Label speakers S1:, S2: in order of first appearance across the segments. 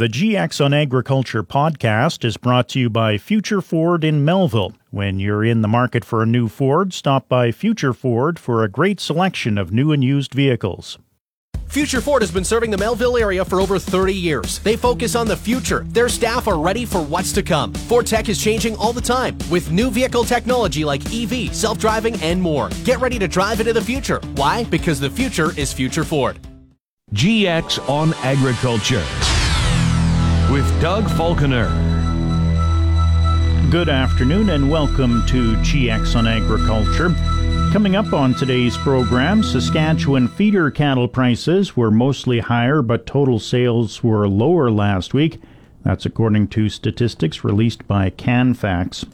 S1: The GX on Agriculture podcast is brought to you by Future Ford in Melville. When you're in the market for a new Ford, stop by Future Ford for a great selection of new and used vehicles.
S2: Future Ford has been serving the Melville area for over 30 years. They focus on the future. Their staff are ready for what's to come. Ford Tech is changing all the time with new vehicle technology like EV, self driving, and more. Get ready to drive into the future. Why? Because the future is Future Ford.
S3: GX on Agriculture with Doug Falconer.
S1: Good afternoon and welcome to GX on Agriculture. Coming up on today's program, Saskatchewan feeder cattle prices were mostly higher, but total sales were lower last week. That's according to statistics released by Canfax.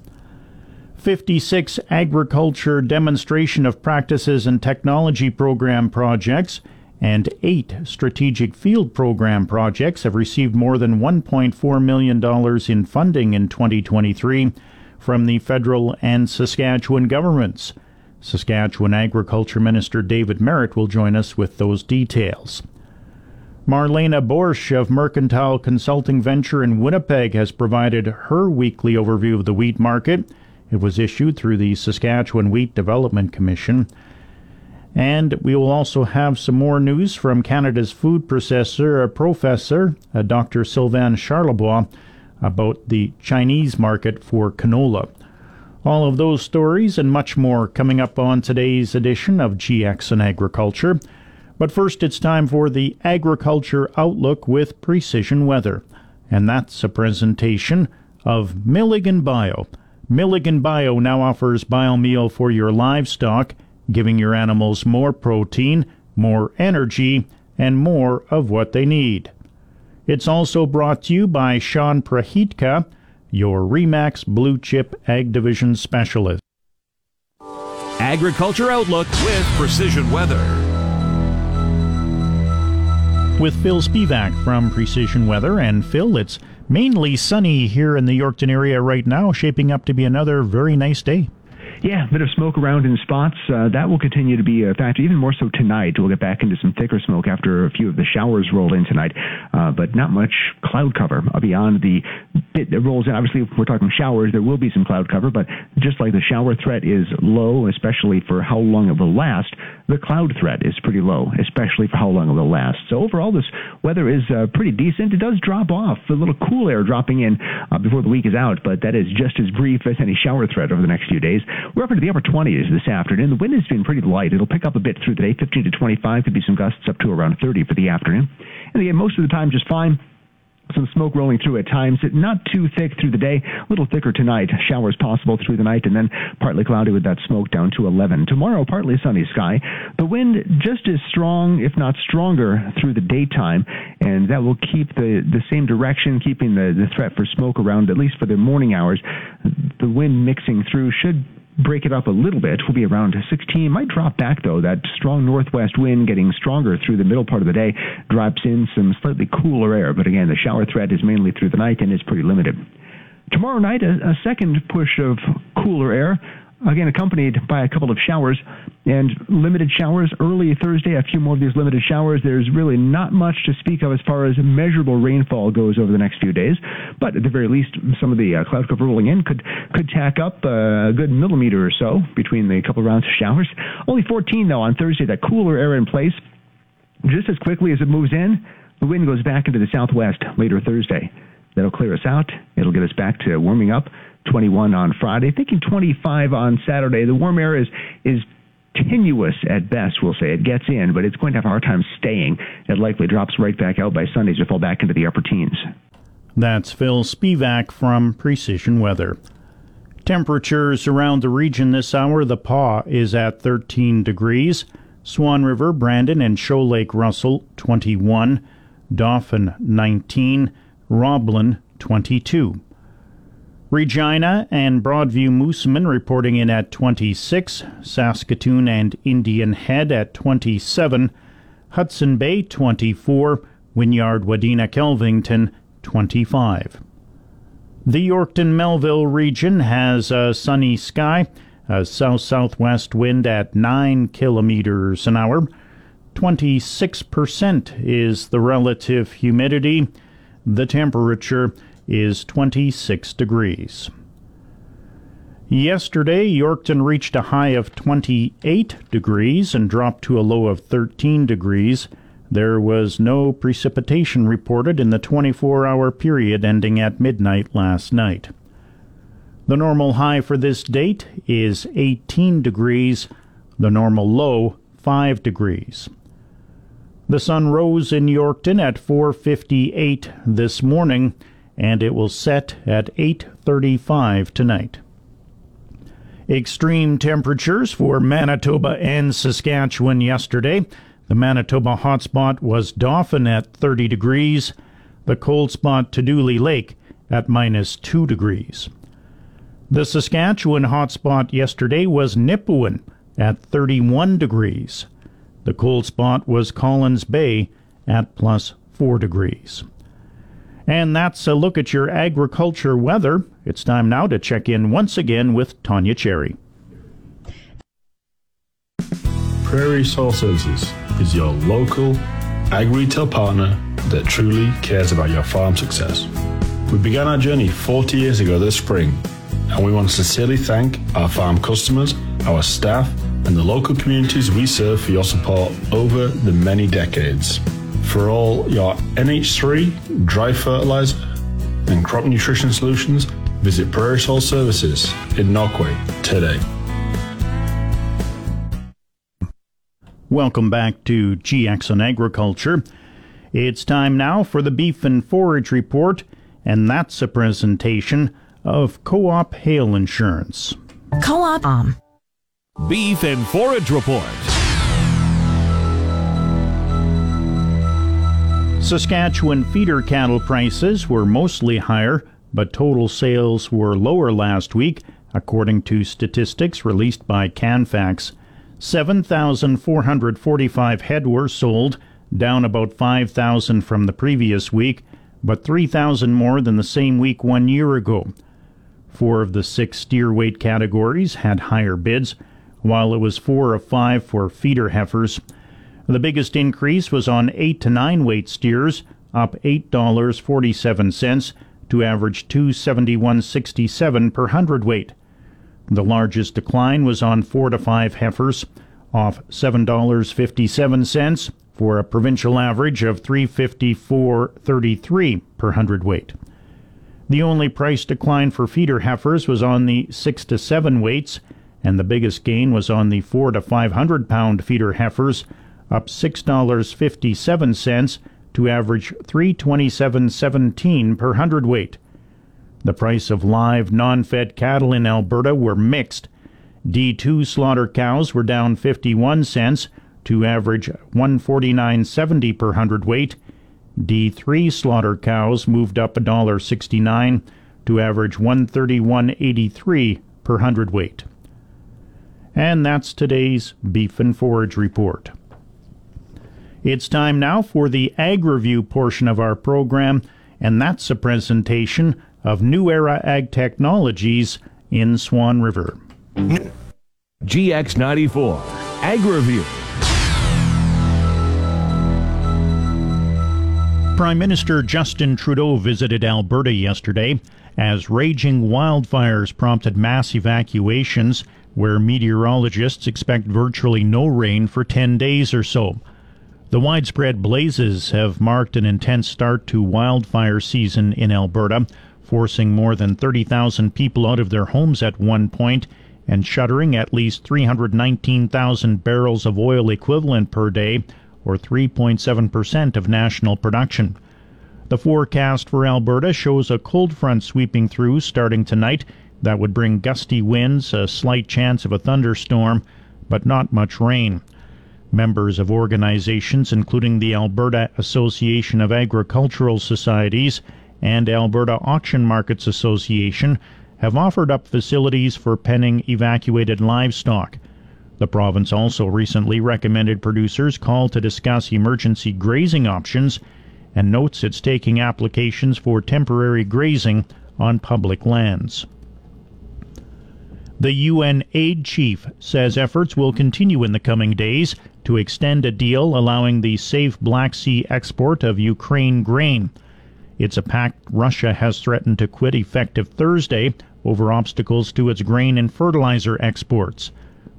S1: 56 agriculture demonstration of practices and technology program projects and eight strategic field program projects have received more than $1.4 million in funding in 2023 from the federal and Saskatchewan governments. Saskatchewan Agriculture Minister David Marit will join us with those details. Marlene Boersch of Mercantile Consulting Venture in Winnipeg has provided her weekly overview of the wheat market. It was issued through the Saskatchewan Wheat Development Commission. And we will also have some more news from Canada's food processor, professor, uh, Dr. Sylvain Charlebois, about the Chinese market for canola. All of those stories and much more coming up on today's edition of GX and Agriculture. But first, it's time for the Agriculture Outlook with Precision Weather. And that's a presentation of Milligan Bio. Milligan Bio now offers biomeal for your livestock giving your animals more protein, more energy, and more of what they need. It's also brought to you by Sean Prahitka, your REMAX Blue Chip Ag Division Specialist.
S3: Agriculture Outlook with Precision Weather.
S1: With Phil Spivak from Precision Weather. And Phil, it's mainly sunny here in the Yorkton area right now, shaping up to be another very nice day.
S4: Yeah, a bit of smoke around in spots. Uh, that will continue to be a factor, even more so tonight. We'll get back into some thicker smoke after a few of the showers roll in tonight, uh, but not much cloud cover beyond the bit that rolls in. Obviously, if we're talking showers, there will be some cloud cover, but just like the shower threat is low, especially for how long it will last, the cloud threat is pretty low, especially for how long it will last. So overall, this weather is uh, pretty decent. It does drop off, a little cool air dropping in uh, before the week is out, but that is just as brief as any shower threat over the next few days. We're up into the upper 20s this afternoon. The wind has been pretty light. It'll pick up a bit through the day, 15 to 25. Could be some gusts up to around 30 for the afternoon. And again, most of the time just fine some smoke rolling through at times. Not too thick through the day, a little thicker tonight. Showers possible through the night, and then partly cloudy with that smoke down to 11. Tomorrow, partly sunny sky. The wind just as strong, if not stronger, through the daytime, and that will keep the, the same direction, keeping the, the threat for smoke around, at least for the morning hours. The wind mixing through should break it up a little bit. We'll be around 16. Might drop back though. That strong northwest wind getting stronger through the middle part of the day drops in some slightly cooler air. But again, the shower threat is mainly through the night and is pretty limited. Tomorrow night, a, a second push of cooler air again accompanied by a couple of showers and limited showers early Thursday. A few more of these limited showers. There's really not much to speak of as far as measurable rainfall goes over the next few days, but at the very least, some of the uh, cloud cover rolling in could could tack up uh, a good millimeter or so between the couple rounds of showers. Only 14 though on Thursday. That cooler air in place. Just as quickly as it moves in, the wind goes back into the southwest later Thursday. That'll clear us out. It'll get us back to warming up. 21 on Friday, thinking 25 on Saturday. The warm air is is tenuous at best, we'll say. It gets in, but it's going to have a hard time staying. It likely drops right back out by Sunday to fall back into the upper teens.
S1: That's Phil Spivak from Precision Weather. Temperatures around the region this hour the Pas is at 13 degrees, Swan River, Brandon, and Shoal Lake Russell 21, Dauphin 19, Roblin 22. Regina and Broadview Moosomin reporting in at 26, Saskatoon and Indian Head at 27, Hudson Bay 24, Wynyard Wadena Kelvington 25. The Yorkton Melville region has a sunny sky, a south southwest wind at 9 kilometers an hour. 26% is the relative humidity. The temperature is 26 degrees. Yesterday, Yorkton reached a high of 28 degrees and dropped to a low of 13 degrees. There was no precipitation reported in the 24 hour period ending at midnight last night. The normal high for this date is 18 degrees, the normal low 5 degrees. The sun rose in Yorkton at 4:58 this morning and it will set at 8:35 tonight. Extreme temperatures for Manitoba and Saskatchewan yesterday. The Manitoba hotspot was Dauphin at 30 degrees, the cold spot Dooley Lake at minus 2 degrees. The Saskatchewan hotspot yesterday was Nipawin at 31 degrees. The cold spot was Collins Bay at plus 4 degrees. And that's a look at your agriculture weather. It's time now to check in once again with Tanya Cherry.
S5: Prairie Soil Services is your local ag retail partner that truly cares about your farm success. We began our journey 40 years ago this spring, and we want to sincerely thank our farm customers, our staff, and the local communities we serve for your support over the many decades for all your NH3, dry fertilizer, and crop nutrition solutions, visit Prairie Soil Services in Norquay today.
S1: Welcome back to GX on Agriculture. It's time now for the Beef and Forage Report, and that's a presentation of Co op Hail Insurance.
S6: Co op um.
S3: Beef and Forage Report.
S1: Saskatchewan feeder cattle prices were mostly higher, but total sales were lower last week, according to statistics released by Canfax. 7,445 head were sold, down about 5,000 from the previous week, but 3,000 more than the same week one year ago. Four of the six steer weight categories had higher bids, while it was four of five for feeder heifers. The biggest increase was on 8 to 9 weight steers, up $8.47 to average 271.67 per hundredweight. The largest decline was on 4 to 5 heifers, off $7.57 for a provincial average of 354.33 per hundredweight. The only price decline for feeder heifers was on the 6 to 7 weights, and the biggest gain was on the 4 to 500 pound feeder heifers, up $6.57 to average 327.17 per hundredweight. The price of live non-fed cattle in Alberta were mixed. D2 slaughter cows were down 51 cents to average 149.70 per hundredweight. D3 slaughter cows moved up $1.69 to average 131.83 per hundredweight. And that's today's Beef and Forage Report. It's time now for the Ag Review portion of our program, and that's a presentation of New Era Ag Technologies in Swan River.
S3: GX94 Ag Review.
S1: Prime Minister Justin Trudeau visited Alberta yesterday as raging wildfires prompted mass evacuations where meteorologists expect virtually no rain for 10 days or so. The widespread blazes have marked an intense start to wildfire season in Alberta, forcing more than 30,000 people out of their homes at one point and shuttering at least 319,000 barrels of oil equivalent per day, or 3.7% of national production. The forecast for Alberta shows a cold front sweeping through starting tonight that would bring gusty winds, a slight chance of a thunderstorm, but not much rain. Members of organizations including the Alberta Association of Agricultural Societies and Alberta Auction Markets Association have offered up facilities for penning evacuated livestock. The province also recently recommended producers call to discuss emergency grazing options and notes it's taking applications for temporary grazing on public lands. The UN aid chief says efforts will continue in the coming days to extend a deal allowing the safe Black Sea export of Ukraine grain. It's a pact Russia has threatened to quit effective Thursday over obstacles to its grain and fertilizer exports.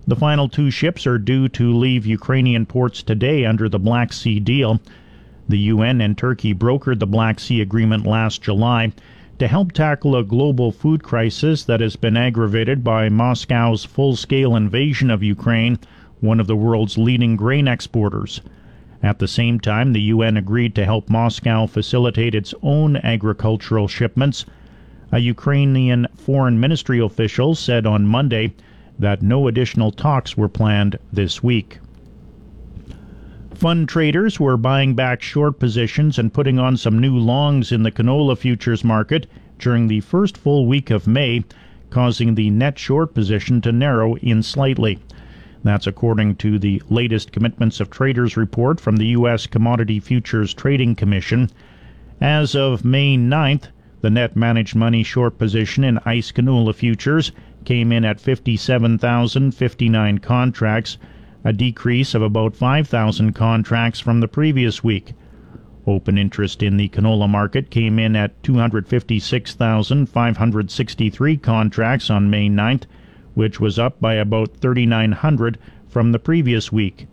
S1: The final two ships are due to leave Ukrainian ports today under the Black Sea deal. The UN and Turkey brokered the Black Sea Agreement last July to help tackle a global food crisis that has been aggravated by Moscow's full scale invasion of Ukraine, one of the world's leading grain exporters. At the same time, the UN agreed to help Moscow facilitate its own agricultural shipments. A Ukrainian foreign ministry official said on Monday that no additional talks were planned this week. Fund traders were buying back short positions and putting on some new longs in the canola futures market during the first full week of May, causing the net short position to narrow in slightly. That's according to the latest Commitments of Traders report from the U.S. Commodity Futures Trading Commission. As of May 9th, the net managed money short position in ICE canola futures came in at 57,059 contracts a decrease of about 5,000 contracts from the previous week. Open interest in the canola market came in at 256,563 contracts on May 9th, which was up by about 3,900 from the previous week.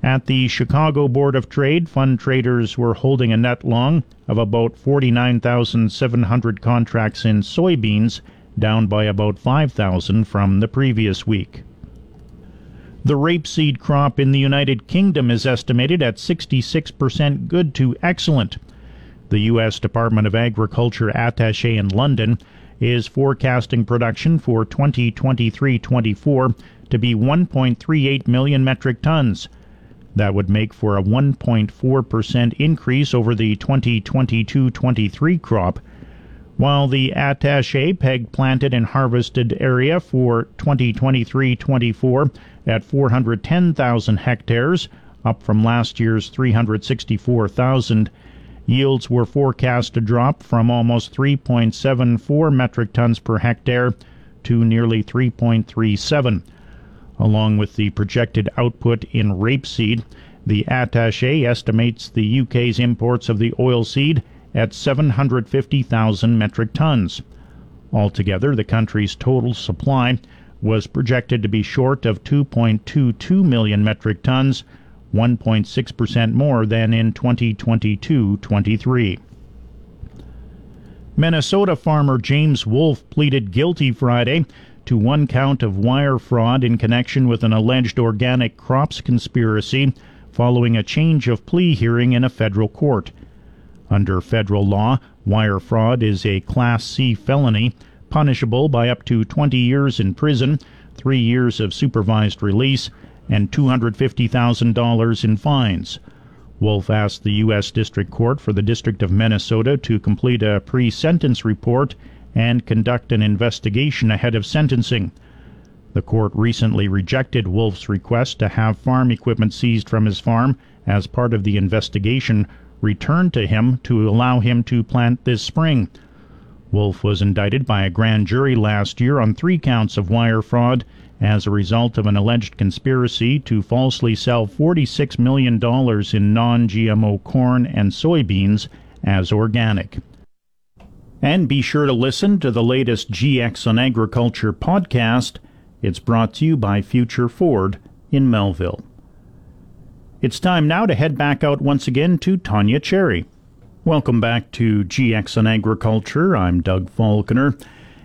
S1: At the Chicago Board of Trade, fund traders were holding a net long of about 49,700 contracts in soybeans, down by about 5,000 from the previous week. The rapeseed crop in the United Kingdom is estimated at 66% good to excellent. The U.S. Department of Agriculture attache in London is forecasting production for 2023 24 to be 1.38 million metric tons. That would make for a 1.4% increase over the 2022 23 crop while the attache peg planted and harvested area for 2023-24 at 410,000 hectares, up from last year's 364,000. Yields were forecast to drop from almost 3.74 metric tons per hectare to nearly 3.37. Along with the projected output in rapeseed, the attache estimates the UK's imports of the oilseed at 750,000 metric tons. Altogether, the country's total supply was projected to be short of 2.22 million metric tons, 1.6% more than in 2022 23. Minnesota farmer James Wolf pleaded guilty Friday to one count of wire fraud in connection with an alleged organic crops conspiracy following a change of plea hearing in a federal court. Under federal law, wire fraud is a Class C felony, punishable by up to 20 years in prison, three years of supervised release, and $250,000 in fines. Wolf asked the U.S. District Court for the District of Minnesota to complete a pre sentence report and conduct an investigation ahead of sentencing. The court recently rejected Wolf's request to have farm equipment seized from his farm as part of the investigation returned to him to allow him to plant this spring. Wolf was indicted by a grand jury last year on three counts of wire fraud as a result of an alleged conspiracy to falsely sell $46 million in non GMO corn and soybeans as organic. And be sure to listen to the latest GX on Agriculture podcast. It's brought to you by Future Ford in Melville. It's time now to head back out once again to Tanya Cherry. Welcome back to GX on Agriculture. I'm Doug Falconer.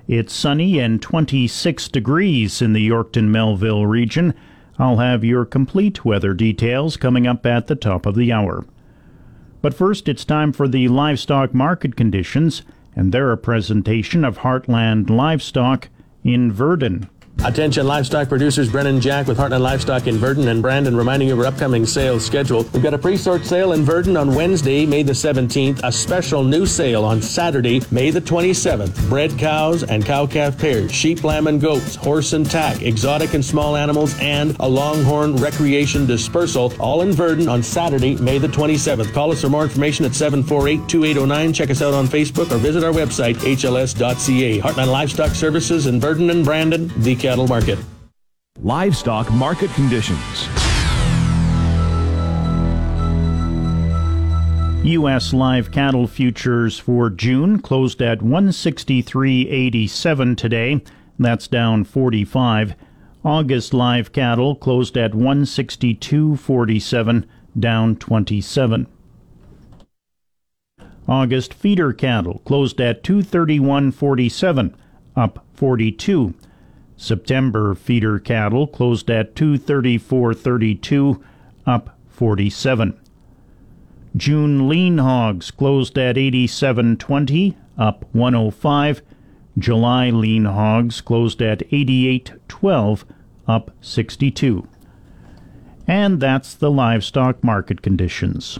S1: It's sunny and 26 degrees in the Yorkton Melville region. I'll have your complete weather details coming up at the top of the hour. But first, it's time for the livestock market conditions, and they're a presentation of Heartland Livestock in Virden.
S6: Attention livestock producers, Brennan Jack with Heartland Livestock in Virden and Brandon reminding you of our upcoming sales schedule. We've got a pre-sort sale in Virden on Wednesday, May the 17th, a special new sale on Saturday, May the 27th. Bred cows and cow-calf pairs, sheep, lamb, and goats, horse and tack, exotic and small animals, and a longhorn recreation dispersal, all in Virden on Saturday, May the 27th. Call us for more information at 748-2809. Check us out on Facebook or visit our website, hls.ca. Heartland Livestock Services in Virden and Brandon, the cattle market.
S3: Livestock market conditions.
S1: U.S. live cattle futures for June closed at 163.87 today. That's down 45. August live cattle closed at 162.47, down 27. August feeder cattle closed at 231.47, up 42. September feeder cattle closed at 234.32, up 47. June lean hogs closed at 87.20, up 105. July lean hogs closed at 88.12, up 62. And that's the livestock market conditions.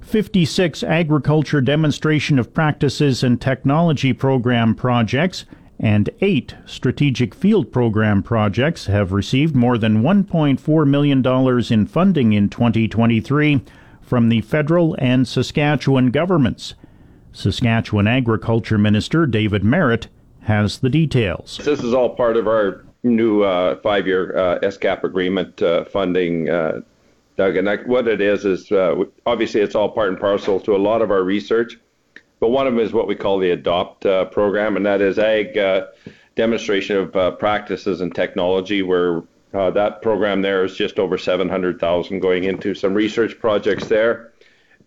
S1: 56 agriculture demonstration of practices and technology program projects and eight strategic field program projects have received more than $1.4 million in funding in 2023 from the federal and Saskatchewan governments. Saskatchewan Agriculture Minister David Marit has the details.
S7: This is all part of our new uh, five year uh, SCAP agreement uh, funding. Uh, Doug, and what it is is uh, obviously it's all part and parcel to a lot of our research but one of them is what we call the ADOPT uh, program, and that is ag uh, demonstration of uh, practices and technology, where uh, that program there is just over 700,000 going into some research projects there.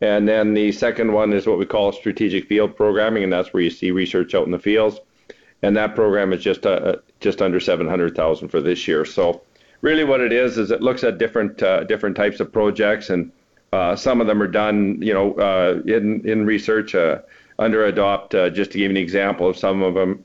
S7: And then the second one is what we call strategic field programming, and that's where you see research out in the fields. And that program is just uh, just under 700,000 for this year. So really, what it is is it looks at different uh, different types of projects, and some of them are done, you know, in in research under adopt uh, just to give an example of some of them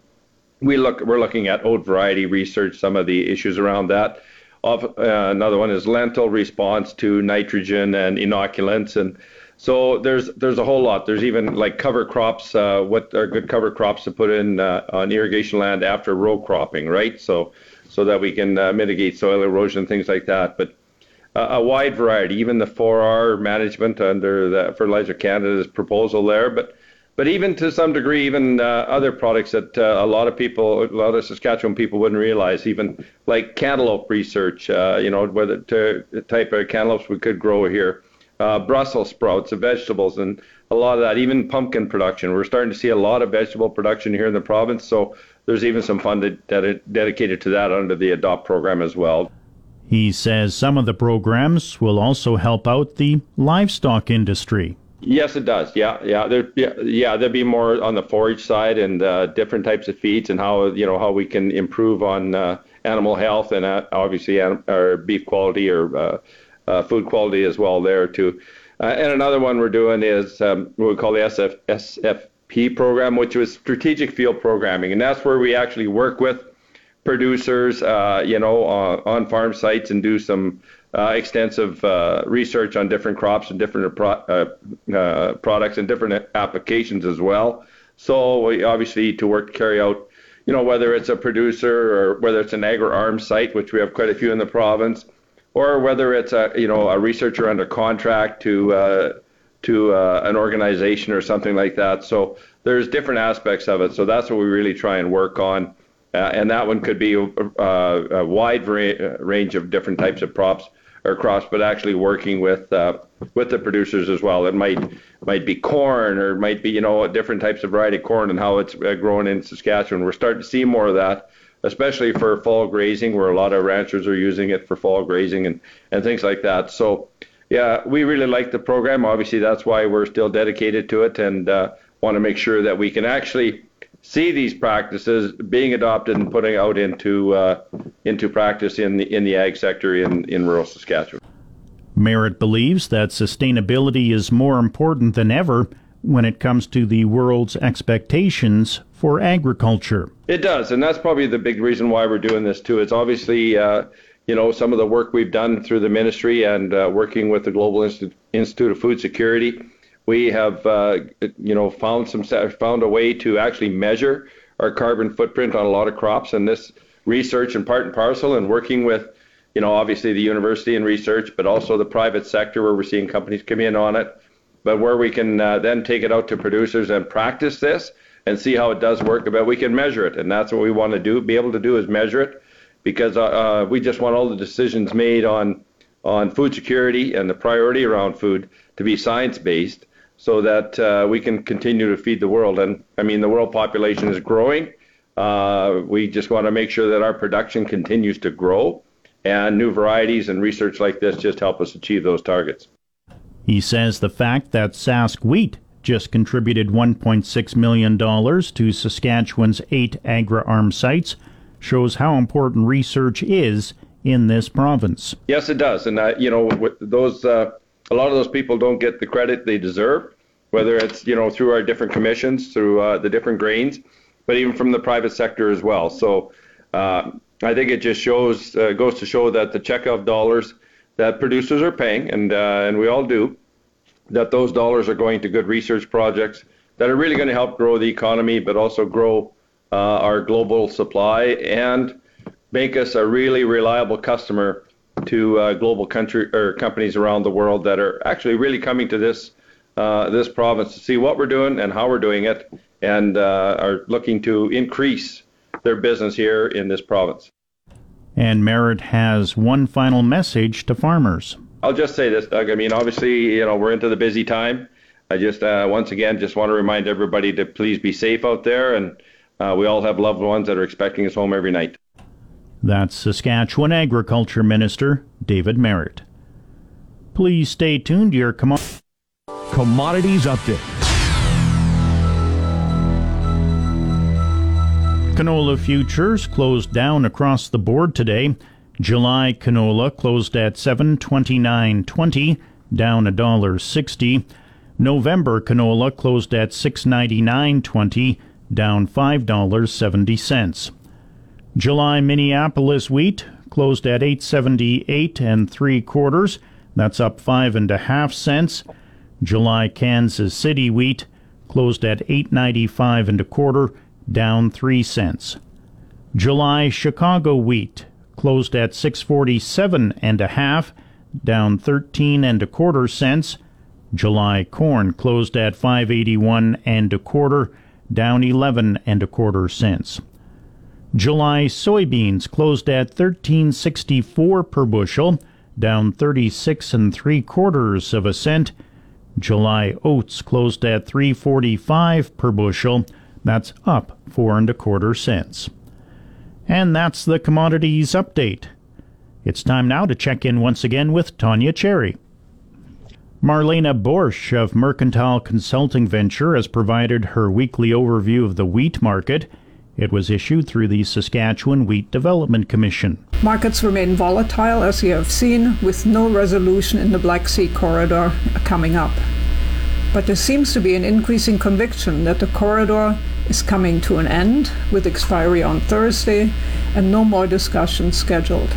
S7: we look we're looking at oat variety research some of the issues around that. Of, uh, another one is lentil response to nitrogen and inoculants and so there's there's a whole lot. There's even like cover crops uh, what are good cover crops to put in uh, on irrigation land after row cropping right? So so that we can uh, mitigate soil erosion things like that. But a wide variety even the 4R management under the Fertilizer Canada's proposal there but but even to some degree, even uh, other products that uh, a lot of people, a lot of Saskatchewan people wouldn't realize, even like cantaloupe research, uh, you know, whether to, the type of cantaloupes we could grow here, uh, Brussels sprouts, the vegetables, and a lot of that, even pumpkin production. We're starting to see a lot of vegetable production here in the province, so there's even some fund that, dedicated to that under the ADOPT program as well.
S1: He says some of the programs will also help out the livestock industry.
S7: Yes, it does. Yeah, yeah, there, yeah, yeah. There'd be more on the forage side and uh, different types of feeds and how you know how we can improve on uh, animal health and uh, obviously our beef quality or uh, uh, food quality as well there too. Uh, and another one we're doing is um, what we call the SF, SFP program, which was strategic field programming, and that's where we actually work with producers, you know, on farm sites and do some uh, extensive uh, research on different crops and different pro- uh, uh, products and different applications as well. So we obviously to work carry out, you know, whether it's a producer or whether it's an agri arm site, which we have quite a few in the province, or whether it's a you know a researcher under contract to uh, to uh, an organization or something like that. So there's different aspects of it. So that's what we really try and work on. and that one could be a, a wide ra- range of different types of props or crops, but actually working with uh, with the producers as well. It might might be corn or it might be you know different types of variety of corn and how it's uh, grown in Saskatchewan. We're starting to see more of that, especially for fall grazing, where a lot of ranchers are using it for fall grazing and and things like that. So. Yeah, we really like the program. Obviously, that's why we're still dedicated to it and uh, want to make sure that we can actually see these practices being adopted and putting out into uh, into practice in the in the ag sector in, in rural Saskatchewan.
S1: Marit believes that sustainability is more important than ever when it comes to the world's expectations for agriculture.
S7: It does, and that's probably the big reason why we're doing this too. It's obviously, uh, you know, some of the work we've done through the ministry and uh, working with the Global Institute, Institute of Food Security. We have, uh, you know, found some found a way to actually measure our carbon footprint on a lot of crops, and this research and part and parcel, and working with, you know, obviously the university and research, but also the private sector where we're seeing companies come in on it. But where we can uh, then take it out to producers and practice this and see how it does work, but we can measure it, and that's what we want to do. Be able to do is measure it, because uh, uh, we just want all the decisions made on on food security and the priority around food to be science based, so that uh, we can continue to feed the world. And I mean, the world population is growing. Uh, we just want to make sure that our production continues to grow, and new varieties and research like this just help us achieve those targets.
S1: He says the fact that Sask Wheat just contributed $1.6 million to Saskatchewan's eight agri-ARM sites shows how important research is in this province.
S7: Yes, it does, and uh, you know with those uh, a lot of those people don't get the credit they deserve, whether it's you know through our different commissions, through uh, the different grains, but even from the private sector as well. So uh, I think it just shows uh, goes to show that the checkout dollars that producers are paying, and uh, and we all do, that those dollars are going to good research projects that are really going to help grow the economy, but also grow uh, our global supply and make us a really reliable customer to uh, global country or companies around the world that are actually really coming to this uh, this province to see what we're doing and how we're doing it, and uh, are looking to increase their business here in this province.
S1: And Marit has one final message to farmers.
S7: I'll just say this, Doug. I mean, obviously, you know, we're into the busy time. I just, uh, once again, just want to remind everybody to please be safe out there, and uh, we all have loved ones that are expecting us home every night.
S1: That's Saskatchewan Agriculture Minister David Marit. Please stay tuned to your com-
S3: Commodities Update.
S1: Canola futures closed down across the board today. July canola closed at 729.20, down $1.60. November canola closed at 699.20, down $5.70. July Minneapolis wheat closed at 878 and three quarters. That's up five and a half cents. July Kansas City wheat closed at 895 and a quarter down 3 cents. July Chicago wheat closed at 647 and a half, down 13 and a quarter cents. July corn closed at 581 and a quarter, down 11 and a quarter cents. July soybeans closed at 1364 per bushel, down 36 and three quarters of a cent. July oats closed at 345 per bushel, that's up four and a quarter cents. And that's the commodities update. It's time now to check in once again with Tanya Cherry. Marlene Boersch of Mercantile Consulting Venture has provided her weekly overview of the wheat market. It was issued through the Saskatchewan Wheat Development Commission.
S8: Markets remain volatile, as you have seen, with no resolution in the Black Sea corridor coming up. But there seems to be an increasing conviction that the corridor is coming to an end with expiry on Thursday and no more discussions scheduled.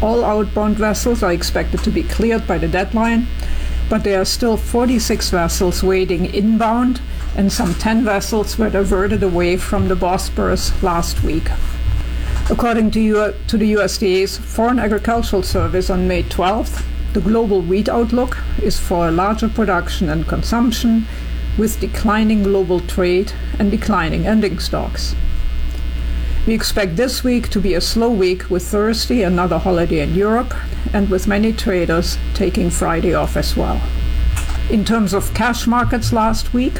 S8: All outbound vessels are expected to be cleared by the deadline, but there are still 46 vessels waiting inbound, and some 10 vessels were diverted away from the Bosporus last week. According to, U- to the USDA's Foreign Agricultural Service on May 12th, the global wheat outlook is for a larger production and consumption with declining global trade and declining ending stocks. We expect this week to be a slow week with Thursday another holiday in Europe and with many traders taking Friday off as well. In terms of cash markets last week,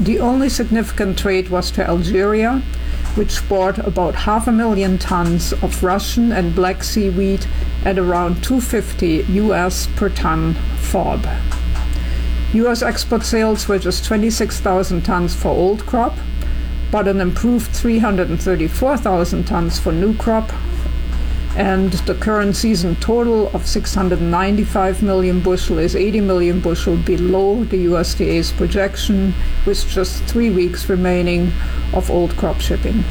S8: the only significant trade was to Algeria which bought about half a million tons of Russian and Black Sea wheat at around 250 US per ton FOB. US export sales were just 26,000 tons for old crop, but an improved 334,000 tons for new crop. And the current season total of 695 million bushel is 80 million bushel below the USDA's projection, with just three weeks remaining of old crop shipping.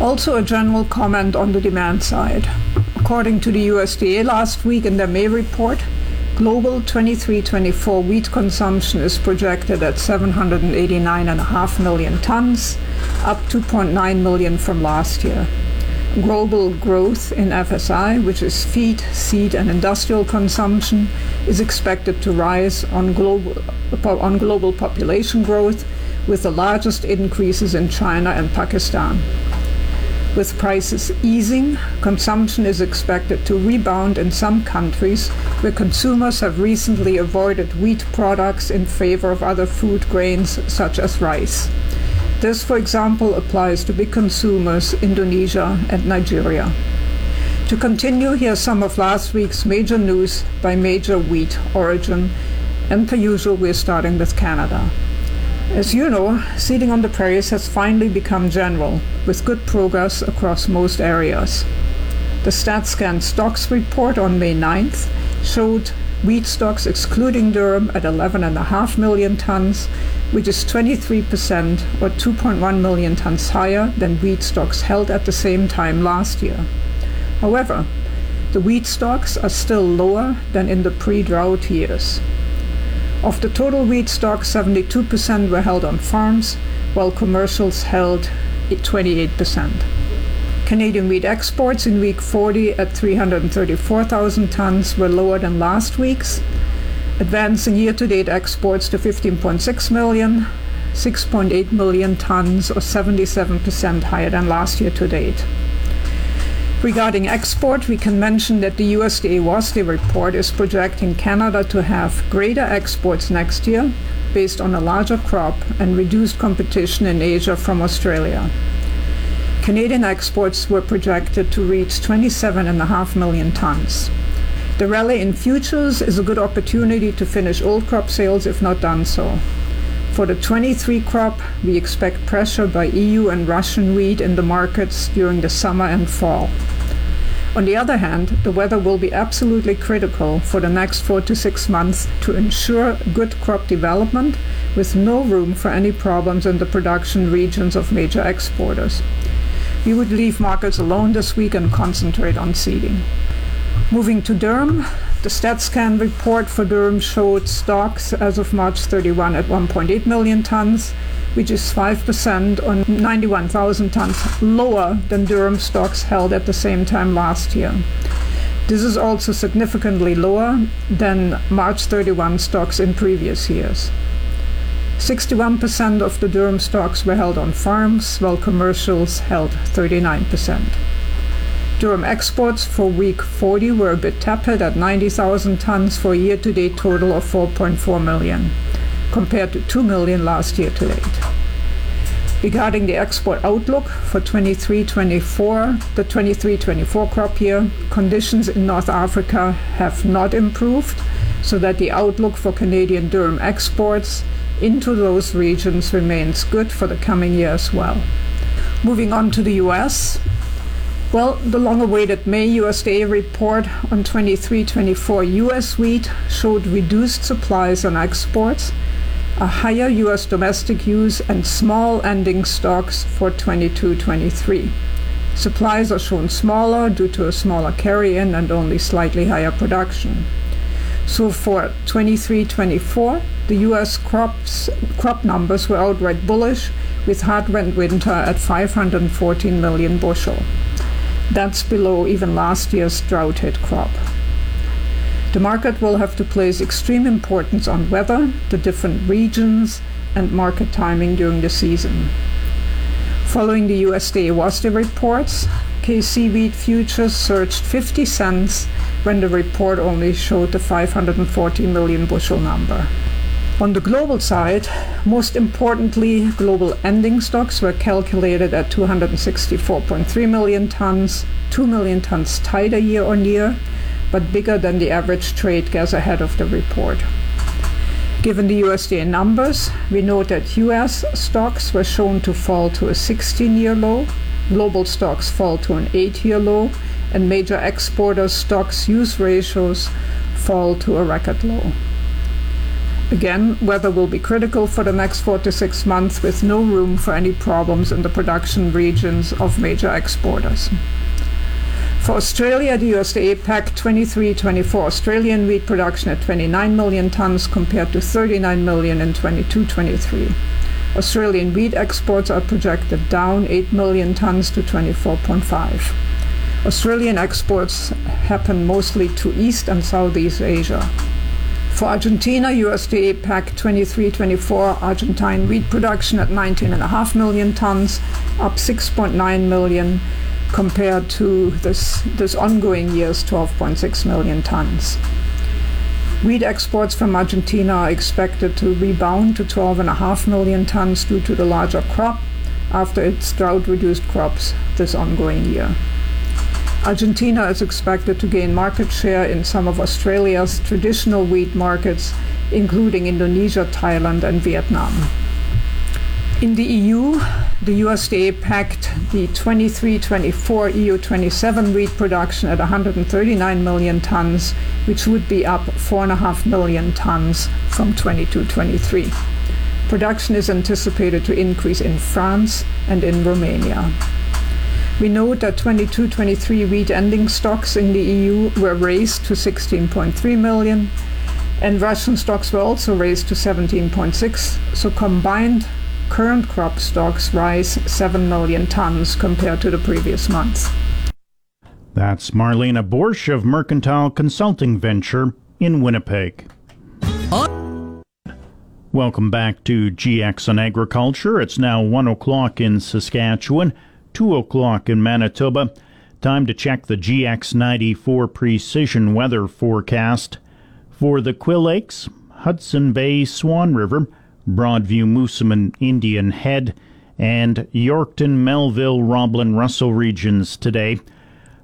S8: Also, a general comment on the demand side. According to the USDA last week in their May report, global 23-24 wheat consumption is projected at 789.5 million tons, up 2.9 million from last year global growth in FSI, which is feed, seed, and industrial consumption, is expected to rise on global, on global population growth, with the largest increases in China and Pakistan. With prices easing, consumption is expected to rebound in some countries where consumers have recently avoided wheat products in favor of other food grains such as rice. This, for example, applies to big consumers, Indonesia and Nigeria. To continue, here's some of last week's major news by major wheat origin, and per usual, we're starting with Canada. As you know, seeding on the prairies has finally become general, with good progress across most areas. The StatsCan stocks report on May 9th showed wheat stocks excluding durum at 11.5 million tons which is 23% or 2.1 million tons higher than wheat stocks held at the same time last year. However, the wheat stocks are still lower than in the pre drought years. Of the total wheat stocks, 72% were held on farms, while commercials held 28%. Canadian wheat exports in week 40 at 334,000 tons were lower than last week's advancing year-to-date exports to 15.6 million, 6.8 million tons, or 77% higher than last year to date. Regarding export, we can mention that the USDA WASDE report is projecting Canada to have greater exports next year based on a larger crop and reduced competition in Asia from Australia. Canadian exports were projected to reach 27.5 million tons. The rally in futures is a good opportunity to finish old crop sales if not done so. For the 23 crop, we expect pressure by EU and Russian wheat in the markets during the summer and fall. On the other hand, the weather will be absolutely critical for the next four to six months to ensure good crop development with no room for any problems in the production regions of major exporters. We would leave markets alone this week and concentrate on seeding. Moving to durum, the StatsCan report for durum showed stocks as of March 31 at 1.8 million tons, which is 5% on 91,000 tons lower than durum stocks held at the same time last year. This is also significantly lower than March 31 stocks in previous years. 61% of the durum stocks were held on farms, while commercials held 39%. Durum exports for week 40 were a bit tepid at 90,000 tons for a year to date total of 4.4 million, compared to 2 million last year to date. Regarding the export outlook for 23 24, the 23 24 crop year, conditions in North Africa have not improved, so that the outlook for Canadian durum exports into those regions remains good for the coming year as well. Moving on to the US, well, the long awaited May USDA report on 23 24 US wheat showed reduced supplies and exports, a higher US domestic use, and small ending stocks for 22 23. Supplies are shown smaller due to a smaller carry in and only slightly higher production. So for 23 24, the US crops, crop numbers were outright bullish, with hard winter at 514 million bushel. That's below even last year's drought hit crop. The market will have to place extreme importance on weather, the different regions, and market timing during the season. Following the USDA WASDE reports, KC wheat futures surged 50 cents when the report only showed the 540 million bushel number. On the global side, most importantly, global ending stocks were calculated at 264.3 million tons, 2 million tons tighter year on year, but bigger than the average trade gas ahead of the report. Given the USDA numbers, we note that US stocks were shown to fall to a 16 year low, global stocks fall to an 8 year low, and major exporters' stocks use ratios fall to a record low. Again, weather will be critical for the next four to six months with no room for any problems in the production regions of major exporters. For Australia, the USDA packed 23-24 Australian wheat production at 29 million tons compared to 39 million in 22-23. Australian wheat exports are projected down 8 million tons to 24.5. Australian exports happen mostly to East and Southeast Asia. For Argentina, USDA packed 23-24 Argentine wheat production at 19.5 million tons, up 6.9 million compared to this, this ongoing year's 12.6 million tons. Wheat exports from Argentina are expected to rebound to 12.5 million tons due to the larger crop after its drought reduced crops this ongoing year. Argentina is expected to gain market share in some of Australia's traditional wheat markets, including Indonesia, Thailand, and Vietnam. In the EU, the USDA packed the 23-24 EU27 wheat production at 139 million tons, which would be up 4.5 million tons from 22-23. Production is anticipated to increase in France and in Romania. We note that 22-23 wheat ending stocks in the EU were raised to 16.3 million, and Russian stocks were also raised to 17.6, so combined current crop stocks rise 7 million tons compared to the previous month.
S1: That's Marlene Boersch of Mercantile Consulting Venture in Winnipeg. Welcome back to GX on Agriculture. It's now 1 o'clock in Saskatchewan, 2 o'clock in Manitoba. Time to check the GX94 precision weather forecast. For the Quill Lakes, Hudson Bay, Swan River, Broadview, Moosomin, Indian Head, and Yorkton, Melville, Roblin, Russell regions today.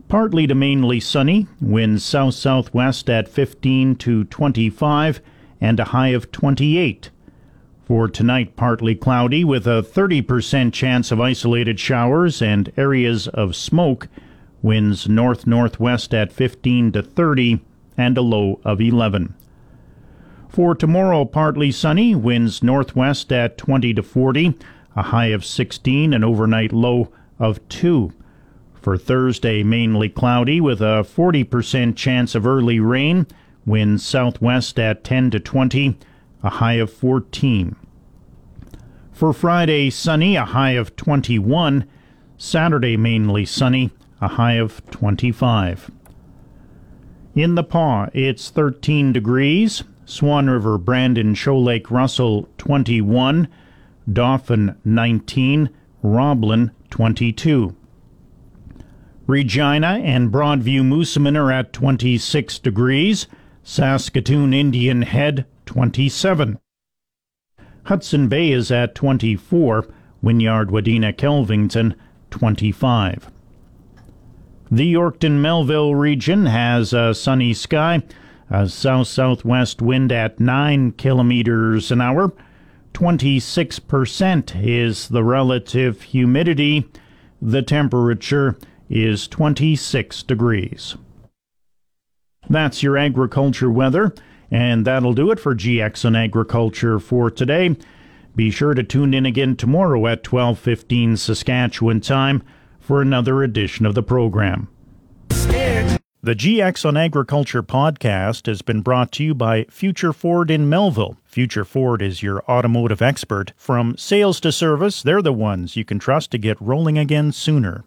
S1: Partly to mainly sunny, winds south southwest at 15 to 25, and a high of 28. For tonight, partly cloudy with a 30% chance of isolated showers and areas of smoke. Winds north northwest at 15 to 30, and a low of 11. For tomorrow, partly sunny, winds northwest at 20 to 40, a high of 16, an overnight low of 2. For Thursday, mainly cloudy with a 40% chance of early rain, winds southwest at 10 to 20, a high of 14. For Friday, sunny, a high of 21. Saturday, mainly sunny, a high of 25. In the Pas, it's 13 degrees. Swan River, Brandon, Shoal Lake, Russell 21, Dauphin 19, Roblin 22. Regina and Broadview Moosomin are at 26 degrees, Saskatoon Indian Head 27. Hudson Bay is at 24, Wynyard Wadena Kelvington 25. The Yorkton Melville region has a sunny sky a south southwest wind at 9 kilometers an hour. 26% is the relative humidity. The temperature is 26 degrees. That's your agriculture weather, and that'll do it for GX on Agriculture for today. Be sure to tune in again tomorrow at 12:15 Saskatchewan time for another edition of the program. The GX on Agriculture podcast has been brought to you by Future Ford in Melville. Future Ford is your automotive expert. From sales to service, they're the ones you can trust to get rolling again sooner.